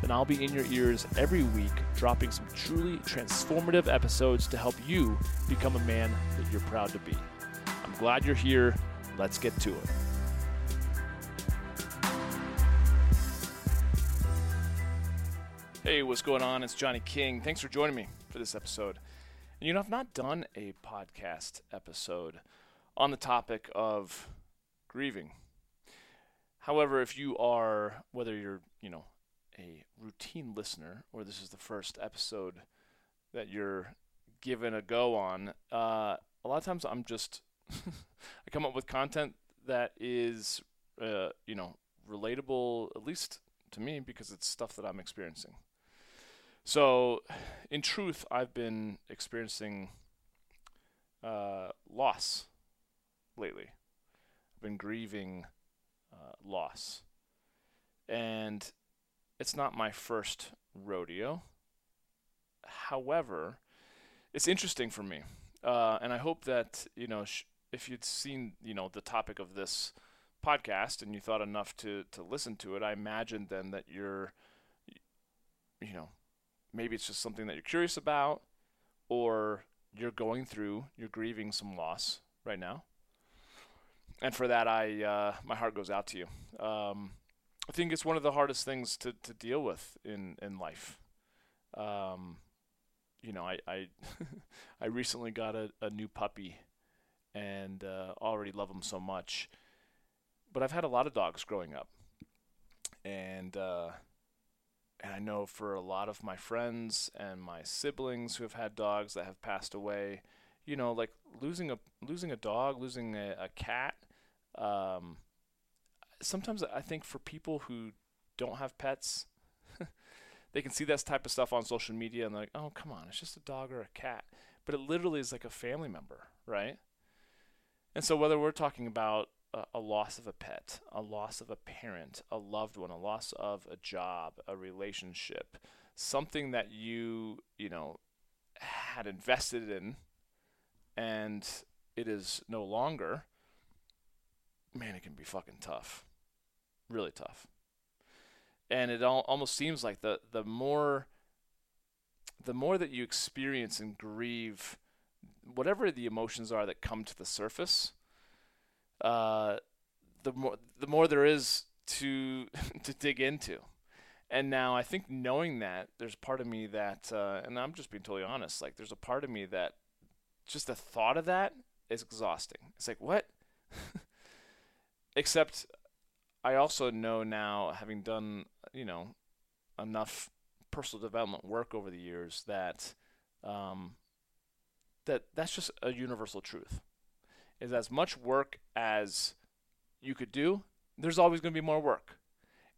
then I'll be in your ears every week, dropping some truly transformative episodes to help you become a man that you're proud to be. I'm glad you're here. Let's get to it. Hey, what's going on? It's Johnny King. Thanks for joining me for this episode. And you know, I've not done a podcast episode on the topic of grieving. However, if you are, whether you're, you know, a routine listener or this is the first episode that you're given a go on, uh, a lot of times I'm just I come up with content that is uh, you know relatable at least to me because it's stuff that I'm experiencing. So, in truth, I've been experiencing uh, loss lately. I've been grieving uh, loss, and it's not my first rodeo. However, it's interesting for me, uh, and I hope that you know sh- if you'd seen you know the topic of this podcast and you thought enough to to listen to it, I imagine then that you're, you know, maybe it's just something that you're curious about, or you're going through, you're grieving some loss right now, and for that, I uh, my heart goes out to you. Um, I think it's one of the hardest things to, to deal with in, in life. Um, you know, I I, I recently got a, a new puppy and uh, already love him so much. But I've had a lot of dogs growing up. And uh, and I know for a lot of my friends and my siblings who have had dogs that have passed away, you know, like losing a losing a dog, losing a, a cat, um, sometimes I think for people who don't have pets, they can see that type of stuff on social media and they're like, oh, come on, it's just a dog or a cat. But it literally is like a family member, right? And so whether we're talking about a, a loss of a pet, a loss of a parent, a loved one, a loss of a job, a relationship, something that you, you know, had invested in and it is no longer, man, it can be fucking tough really tough. And it all, almost seems like the the more the more that you experience and grieve whatever the emotions are that come to the surface, uh, the more the more there is to to dig into. And now I think knowing that there's part of me that, uh, and I'm just being totally honest, like there's a part of me that just the thought of that is exhausting. It's like what? Except I also know now, having done you know enough personal development work over the years, that um, that that's just a universal truth. Is as much work as you could do, there's always going to be more work,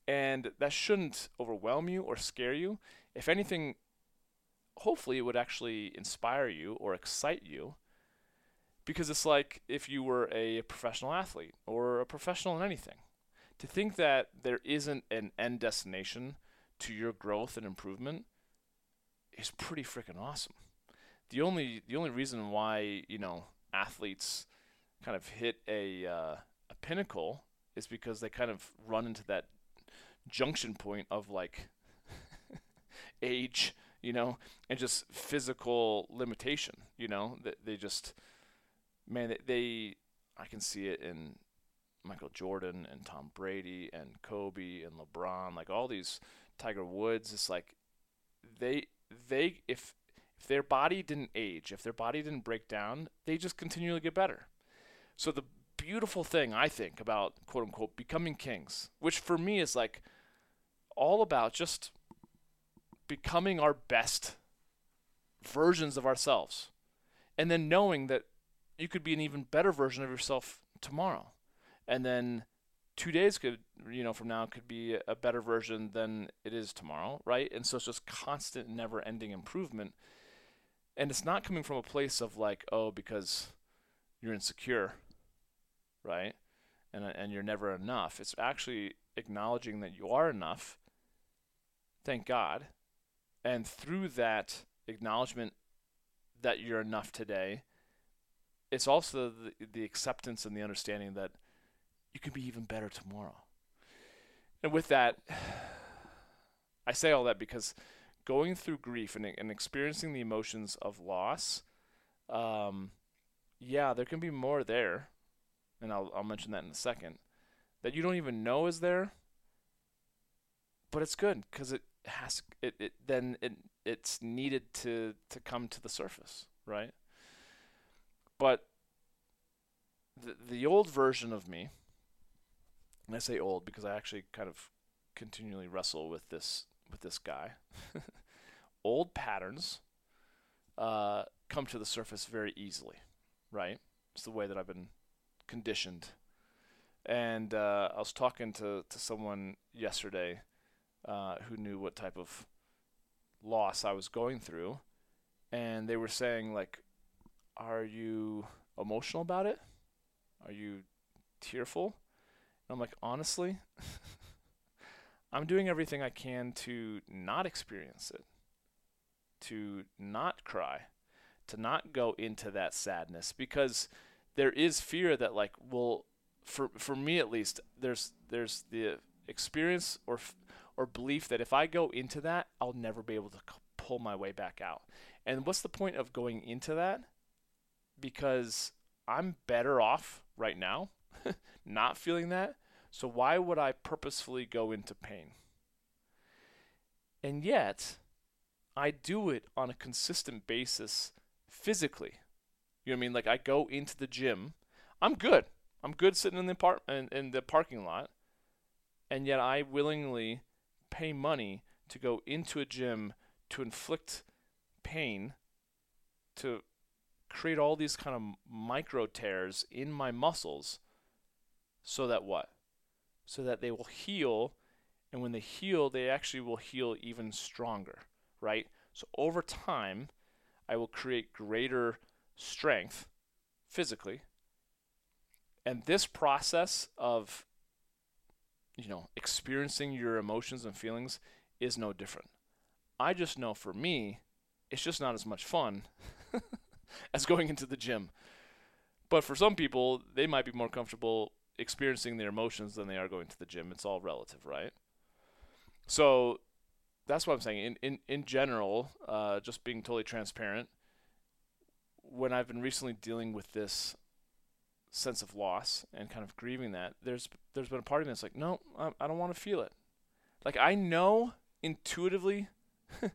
and that shouldn't overwhelm you or scare you. If anything, hopefully it would actually inspire you or excite you because it's like if you were a professional athlete or a professional in anything to think that there isn't an end destination to your growth and improvement is pretty freaking awesome. The only the only reason why you know athletes kind of hit a uh, a pinnacle is because they kind of run into that junction point of like age, you know, and just physical limitation. You know, that they, just man they, they I can see it in Michael Jordan and Tom Brady and Kobe and LeBron, like all these Tiger Woods, it's like they they if if their body didn't age, if their body didn't break down, they just continually get better. So the beautiful thing I think about quote unquote becoming kings, which for me is like all about just becoming our best versions of ourselves. And then knowing that you could be an even better version of yourself tomorrow and then two days could you know from now could be a better version than it is tomorrow, right? And so it's just constant, never-ending improvement. And it's not coming from a place of like, oh, because you're insecure, right? And uh, and you're never enough. It's actually acknowledging that you are enough. Thank God. And through that acknowledgement that you're enough today, it's also the, the acceptance and the understanding that you can be even better tomorrow. And with that, I say all that because going through grief and, and experiencing the emotions of loss, um, yeah, there can be more there, and I'll, I'll mention that in a second, that you don't even know is there, but it's good because it has it, it then it it's needed to to come to the surface, right? But the the old version of me, and I say old because I actually kind of continually wrestle with this with this guy. old patterns uh, come to the surface very easily, right? It's the way that I've been conditioned. And uh, I was talking to, to someone yesterday uh, who knew what type of loss I was going through, and they were saying like, "Are you emotional about it? Are you tearful?" I'm like, honestly, I'm doing everything I can to not experience it, to not cry, to not go into that sadness because there is fear that like well for for me at least there's there's the experience or or belief that if I go into that, I'll never be able to pull my way back out. And what's the point of going into that? Because I'm better off right now not feeling that. So why would I purposefully go into pain? And yet, I do it on a consistent basis physically. You know what I mean? Like I go into the gym. I'm good. I'm good sitting in the par- in, in the parking lot. And yet I willingly pay money to go into a gym to inflict pain, to create all these kind of micro tears in my muscles, so that what? So that they will heal, and when they heal, they actually will heal even stronger, right? So over time, I will create greater strength physically. And this process of you know, experiencing your emotions and feelings is no different. I just know for me, it's just not as much fun as going into the gym. But for some people, they might be more comfortable experiencing their emotions than they are going to the gym. It's all relative, right? So that's what I'm saying. In in in general, uh, just being totally transparent. When I've been recently dealing with this sense of loss and kind of grieving that, there's there's been a part of me that's like, no, I, I don't want to feel it. Like I know intuitively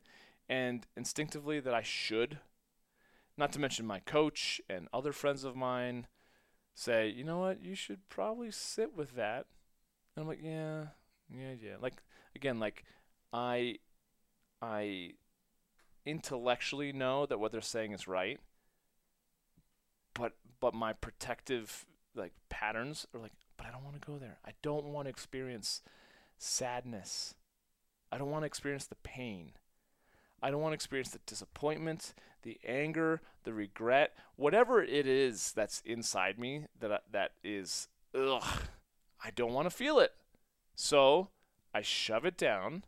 and instinctively that I should. Not to mention my coach and other friends of mine say, you know what, you should probably sit with that. And I'm like, yeah, yeah, yeah. Like again, like I I intellectually know that what they're saying is right but but my protective like patterns are like but I don't want to go there. I don't want to experience sadness. I don't want to experience the pain. I don't want to experience the disappointment, the anger, the regret, whatever it is that's inside me that that is ugh. I don't want to feel it. So, I shove it down.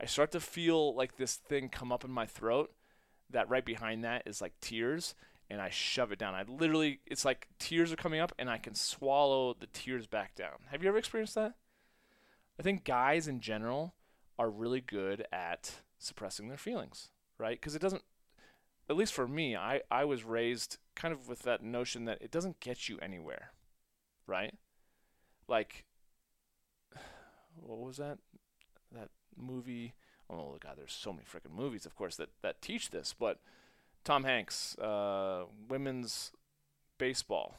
I start to feel like this thing come up in my throat that right behind that is like tears and I shove it down. I literally, it's like tears are coming up and I can swallow the tears back down. Have you ever experienced that? I think guys in general are really good at suppressing their feelings, right? Because it doesn't, at least for me, I, I was raised kind of with that notion that it doesn't get you anywhere, right? Like, what was that? That movie. Oh, God, there's so many freaking movies, of course, that, that teach this, but Tom Hanks, uh, women's baseball,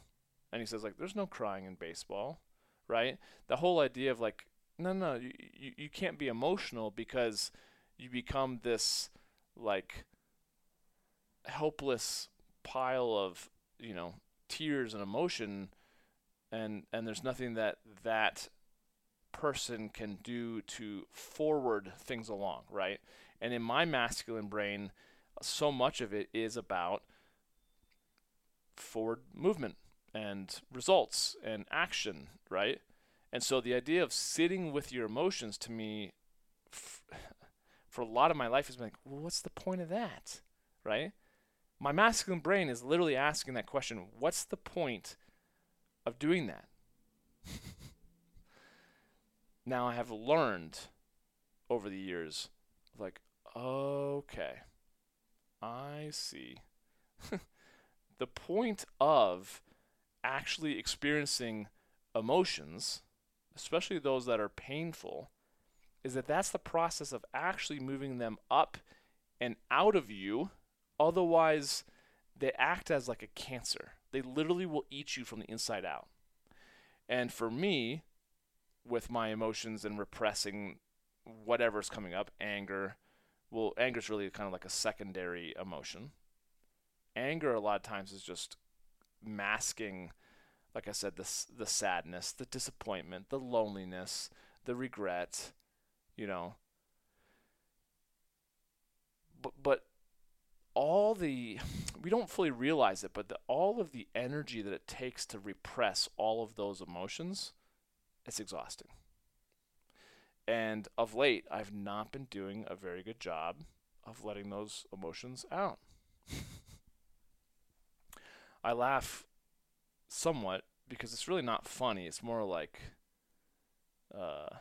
and he says like, "There's no crying in baseball, right?" The whole idea of like, no, no, you you, you can't be emotional because you become this like helpless pile of you know tears and emotion, and and there's nothing that that person can do to forward things along, right? And in my masculine brain, so much of it is about forward movement and results and action, right? And so the idea of sitting with your emotions to me, f- for a lot of my life, has been like, well, what's the point of that, right? My masculine brain is literally asking that question what's the point of doing that? now I have learned over the years, like, okay, I see. the point of actually experiencing emotions, especially those that are painful, is that that's the process of actually moving them up and out of you. Otherwise, they act as like a cancer. They literally will eat you from the inside out. And for me, with my emotions and repressing whatever's coming up, anger, well, anger is really kind of like a secondary emotion. Anger, a lot of times, is just masking, like I said, the the sadness, the disappointment, the loneliness, the regret, you know. But but all the we don't fully realize it, but the, all of the energy that it takes to repress all of those emotions, it's exhausting. And of late, I've not been doing a very good job of letting those emotions out. I laugh somewhat because it's really not funny. It's more like, uh,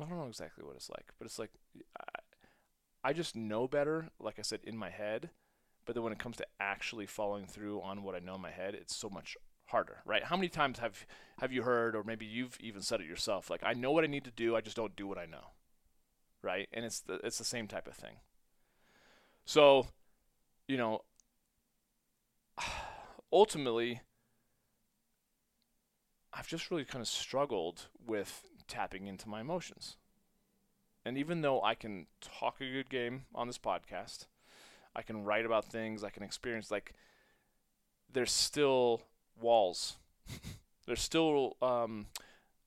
I don't know exactly what it's like, but it's like I, I just know better. Like I said, in my head, but then when it comes to actually following through on what I know in my head, it's so much harder, right? How many times have have you heard, or maybe you've even said it yourself? Like I know what I need to do, I just don't do what I know, right? And it's the it's the same type of thing. So, you know, ultimately, I've just really kind of struggled with tapping into my emotions. And even though I can talk a good game on this podcast, I can write about things, I can experience, like, there's still walls. there's still, um,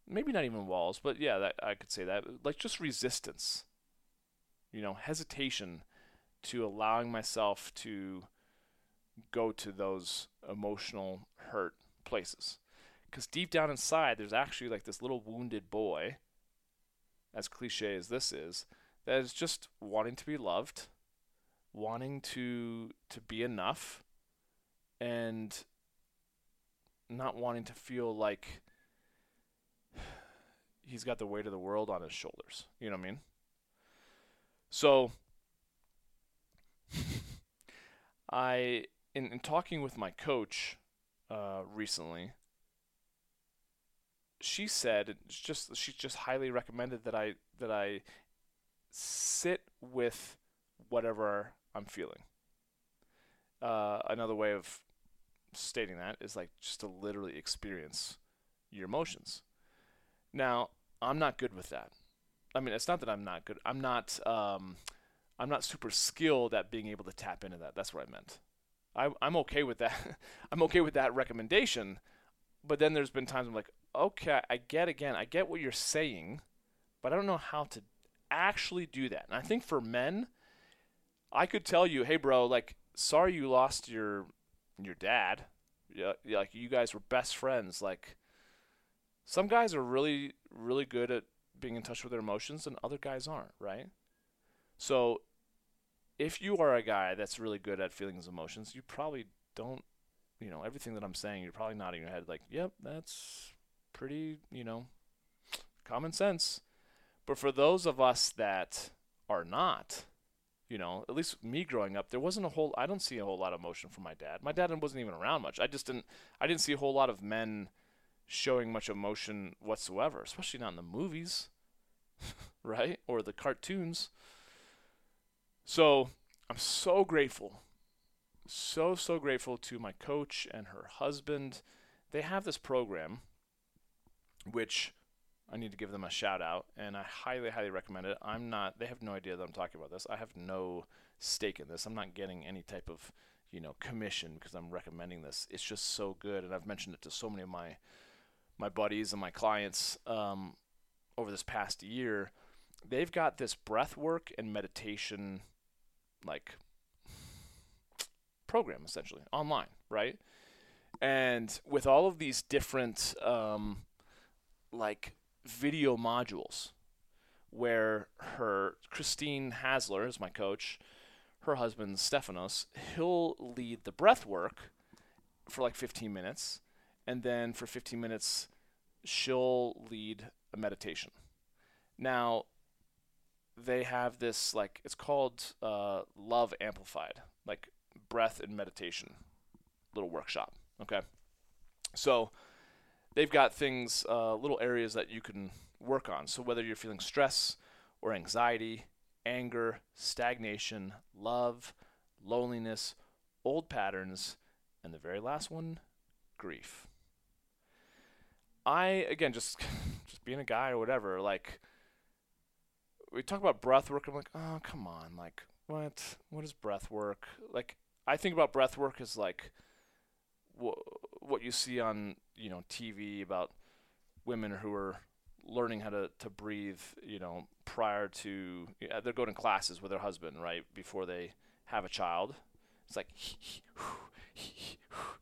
maybe not even walls, but yeah, that I could say that. Like, just resistance, you know, hesitation to allowing myself to go to those emotional hurt places. Because deep down inside, there's actually like this little wounded boy, as cliche as this is, that is just wanting to be loved, wanting to to be enough, and not wanting to feel like he's got the weight of the world on his shoulders. You know what I mean? So I in, in talking with my coach uh, recently, she said just she just highly recommended that I that I sit with whatever I'm feeling. Uh, another way of stating that is like just to literally experience your emotions. Now, I'm not good with that. I mean, it's not that I'm not good. I'm not. Um, I'm not super skilled at being able to tap into that. That's what I meant. I, I'm okay with that. I'm okay with that recommendation. But then there's been times I'm like, okay, I get again, I get what you're saying, but I don't know how to actually do that. And I think for men, I could tell you, hey, bro, like, sorry you lost your your dad. Yeah, like you guys were best friends. Like, some guys are really, really good at being in touch with their emotions, and other guys aren't, right? So if you are a guy that's really good at feelings emotions, you probably don't, you know, everything that I'm saying, you're probably nodding your head like, yep, that's pretty, you know, common sense. But for those of us that are not, you know, at least me growing up, there wasn't a whole, I don't see a whole lot of emotion from my dad. My dad wasn't even around much. I just didn't, I didn't see a whole lot of men showing much emotion whatsoever, especially not in the movies, right? Or the cartoons. So I'm so grateful, so, so grateful to my coach and her husband. They have this program, which I need to give them a shout out, and I highly, highly recommend it. I'm not, they have no idea that I'm talking about this. I have no stake in this. I'm not getting any type of, you know, commission because I'm recommending this. It's just so good, and I've mentioned it to so many of my my buddies and my clients um, over this past year, they've got this breath work and meditation like program essentially online, right? And with all of these different um, like video modules where her Christine Hassler is my coach, her husband Stefanos, he'll lead the breath work for like 15 minutes and then for 15 minutes she'll lead a meditation. Now, they have this like it's called uh, Love Amplified, like breath and meditation little workshop. Okay, so they've got things, uh, little areas that you can work on. So whether you're feeling stress or anxiety, anger, stagnation, love, loneliness, old patterns, and the very last one, grief. I again just just being a guy or whatever, like we talk about breath work. I'm like, oh come on, like what? What is breath work? Like I think about breath work as like wh- what you see on you know TV about women who are learning how to, to breathe, you know, prior to yeah, they're going to classes with their husband, right, before they have a child. It's like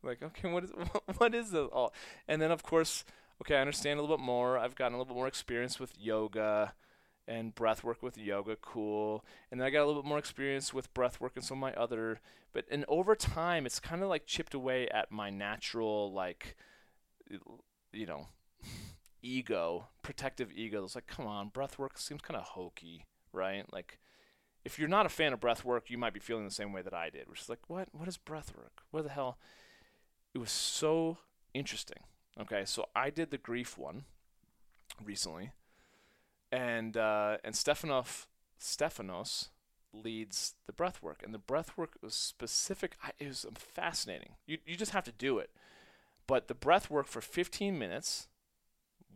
like okay, what is what is this all? And then of course okay, I understand a little bit more. I've gotten a little bit more experience with yoga and breath work with yoga, cool. And then I got a little bit more experience with breath work and some of my other. But and over time, it's kind of like chipped away at my natural like, you know, ego, protective ego. It's like, come on, breath work seems kind of hokey, right? Like. If you're not a fan of breath work, you might be feeling the same way that I did, which is like, what? What is breath work? What the hell? It was so interesting Okay, so I did the grief one recently, and uh, and Stefanos Stefanos leads the breath work, and the breath work was specific. It was fascinating. You you just have to do it, but the breath work for 15 minutes.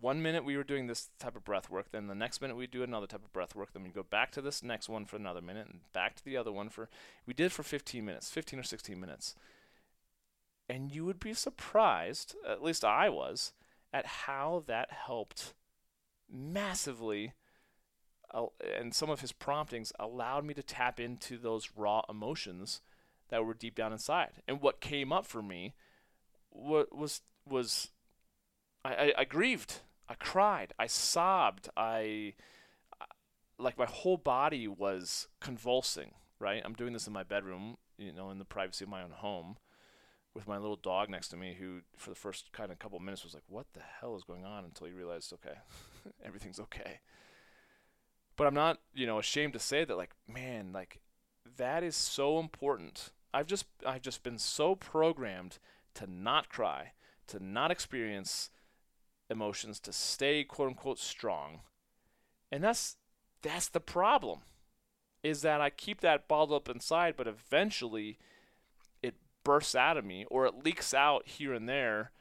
One minute we were doing this type of breath work, then the next minute we do another type of breath work, then we go back to this next one for another minute, and back to the other one for. We did for 15 minutes, 15 or 16 minutes and you would be surprised, at least I was, at how that helped massively. And some of his promptings allowed me to tap into those raw emotions that were deep down inside. And what came up for me what was was I, I, I grieved. I cried. I sobbed. I like my whole body was convulsing. Right. I'm doing this in my bedroom, you know, in the privacy of my own home with my little dog next to me who for the first kind of couple minutes was like what the hell is going on? until he realized okay everything's okay. But i'm not you know ashamed to say that like man like that is so important. I've just i've just been so programmed to not cry to not experience emotions to stay quote unquote strong. And that's that's the problem is that i keep that bottled up inside but eventually bursts out of me or it leaks out here and there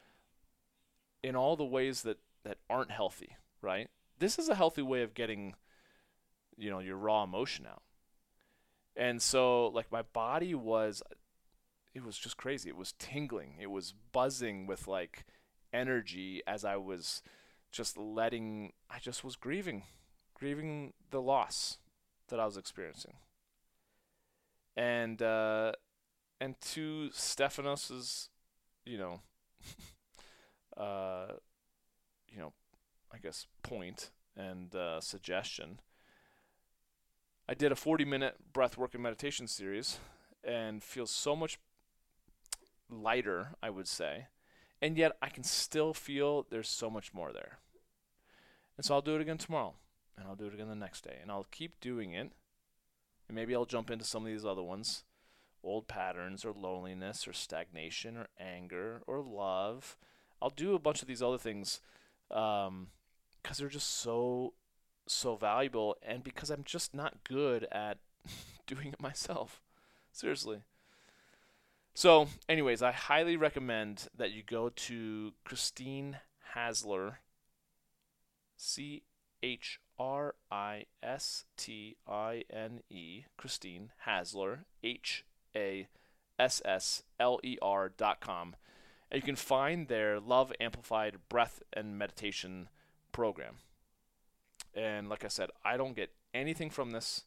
in all the ways that, that aren't healthy, right? This is a healthy way of getting, you know, your raw emotion out. And so, like, my body was, it was just crazy. It was tingling. It was buzzing with, like, energy as I was just letting, I just was grieving, grieving the loss that I was experiencing. And, uh, and to Stefanos's, you know, uh, you know, I guess point and uh, suggestion. I did a 40 minute breath work and meditation series and feel so much lighter, I would say. And yet I can still feel there's so much more there. And so I'll do it again tomorrow. And I'll do it again the next day. And I'll keep doing it. And maybe I'll jump into some of these other ones old patterns or loneliness or stagnation or anger or love. I'll do a bunch of these other things because um, they're just so so valuable and because I'm just not good at doing it myself. Seriously. So, anyways, I highly recommend that you go to Christine Hassler, C H R I S T I N E, Christine Hassler, H a S S L E R dot com. And you can find their Love Amplified Breath and Meditation program. And like I said, I don't get anything from this.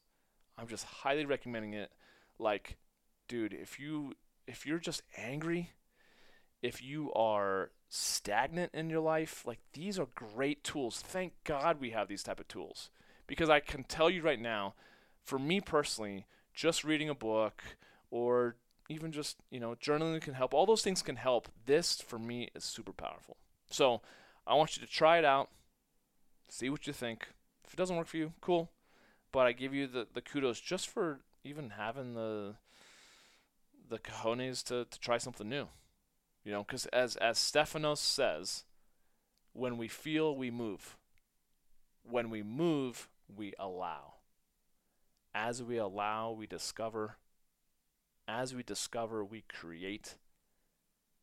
I'm just highly recommending it. Like, dude, if you if you're just angry, if you are stagnant in your life, like these are great tools. Thank God we have these type of tools. Because I can tell you right now, for me personally, just reading a book or even just, you know, journaling can help. All those things can help. This for me is super powerful. So, I want you to try it out. See what you think. If it doesn't work for you, cool. But I give you the, the kudos just for even having the the cojones to, to try something new. You know, because as as Stefanos says, when we feel, we move. When we move, we allow. As we allow, we discover. As we discover, we create.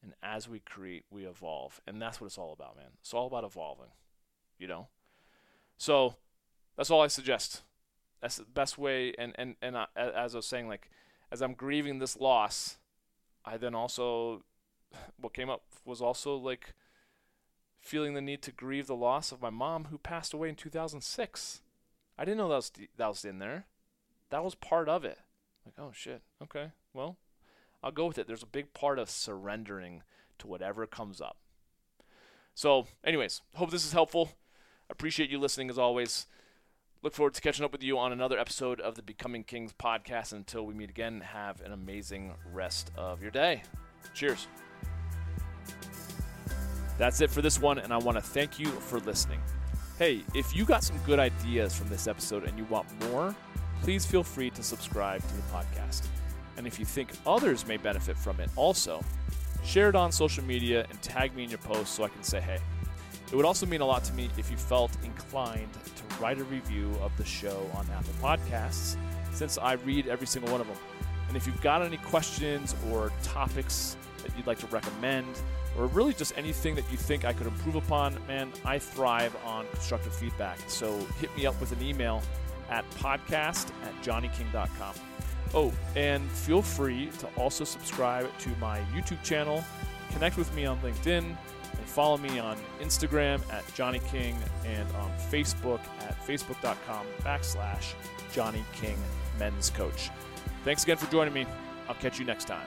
And as we create, we evolve. And that's what it's all about, man. It's all about evolving, you know? So that's all I suggest. That's the best way. And, and, and I, as I was saying, like, as I'm grieving this loss, I then also, what came up was also like feeling the need to grieve the loss of my mom who passed away in 2006. I didn't know that was, that was in there. That was part of it. Like, oh shit, okay, well, I'll go with it. There's a big part of surrendering to whatever comes up. So, anyways, hope this is helpful. Appreciate you listening as always. Look forward to catching up with you on another episode of the Becoming Kings podcast. Until we meet again, have an amazing rest of your day. Cheers. That's it for this one, and I want to thank you for listening. Hey, if you got some good ideas from this episode and you want more, please feel free to subscribe to the podcast. And if you think others may benefit from it also, share it on social media and tag me in your post so I can say hey. It would also mean a lot to me if you felt inclined to write a review of the show on Apple Podcasts, since I read every single one of them. And if you've got any questions or topics that you'd like to recommend, or really just anything that you think I could improve upon, man, I thrive on constructive feedback. So hit me up with an email at podcast at johnnyking.com. Oh, and feel free to also subscribe to my YouTube channel, connect with me on LinkedIn, and follow me on Instagram at Johnny King and on Facebook at facebook.com backslash Johnny King Men's Coach. Thanks again for joining me. I'll catch you next time.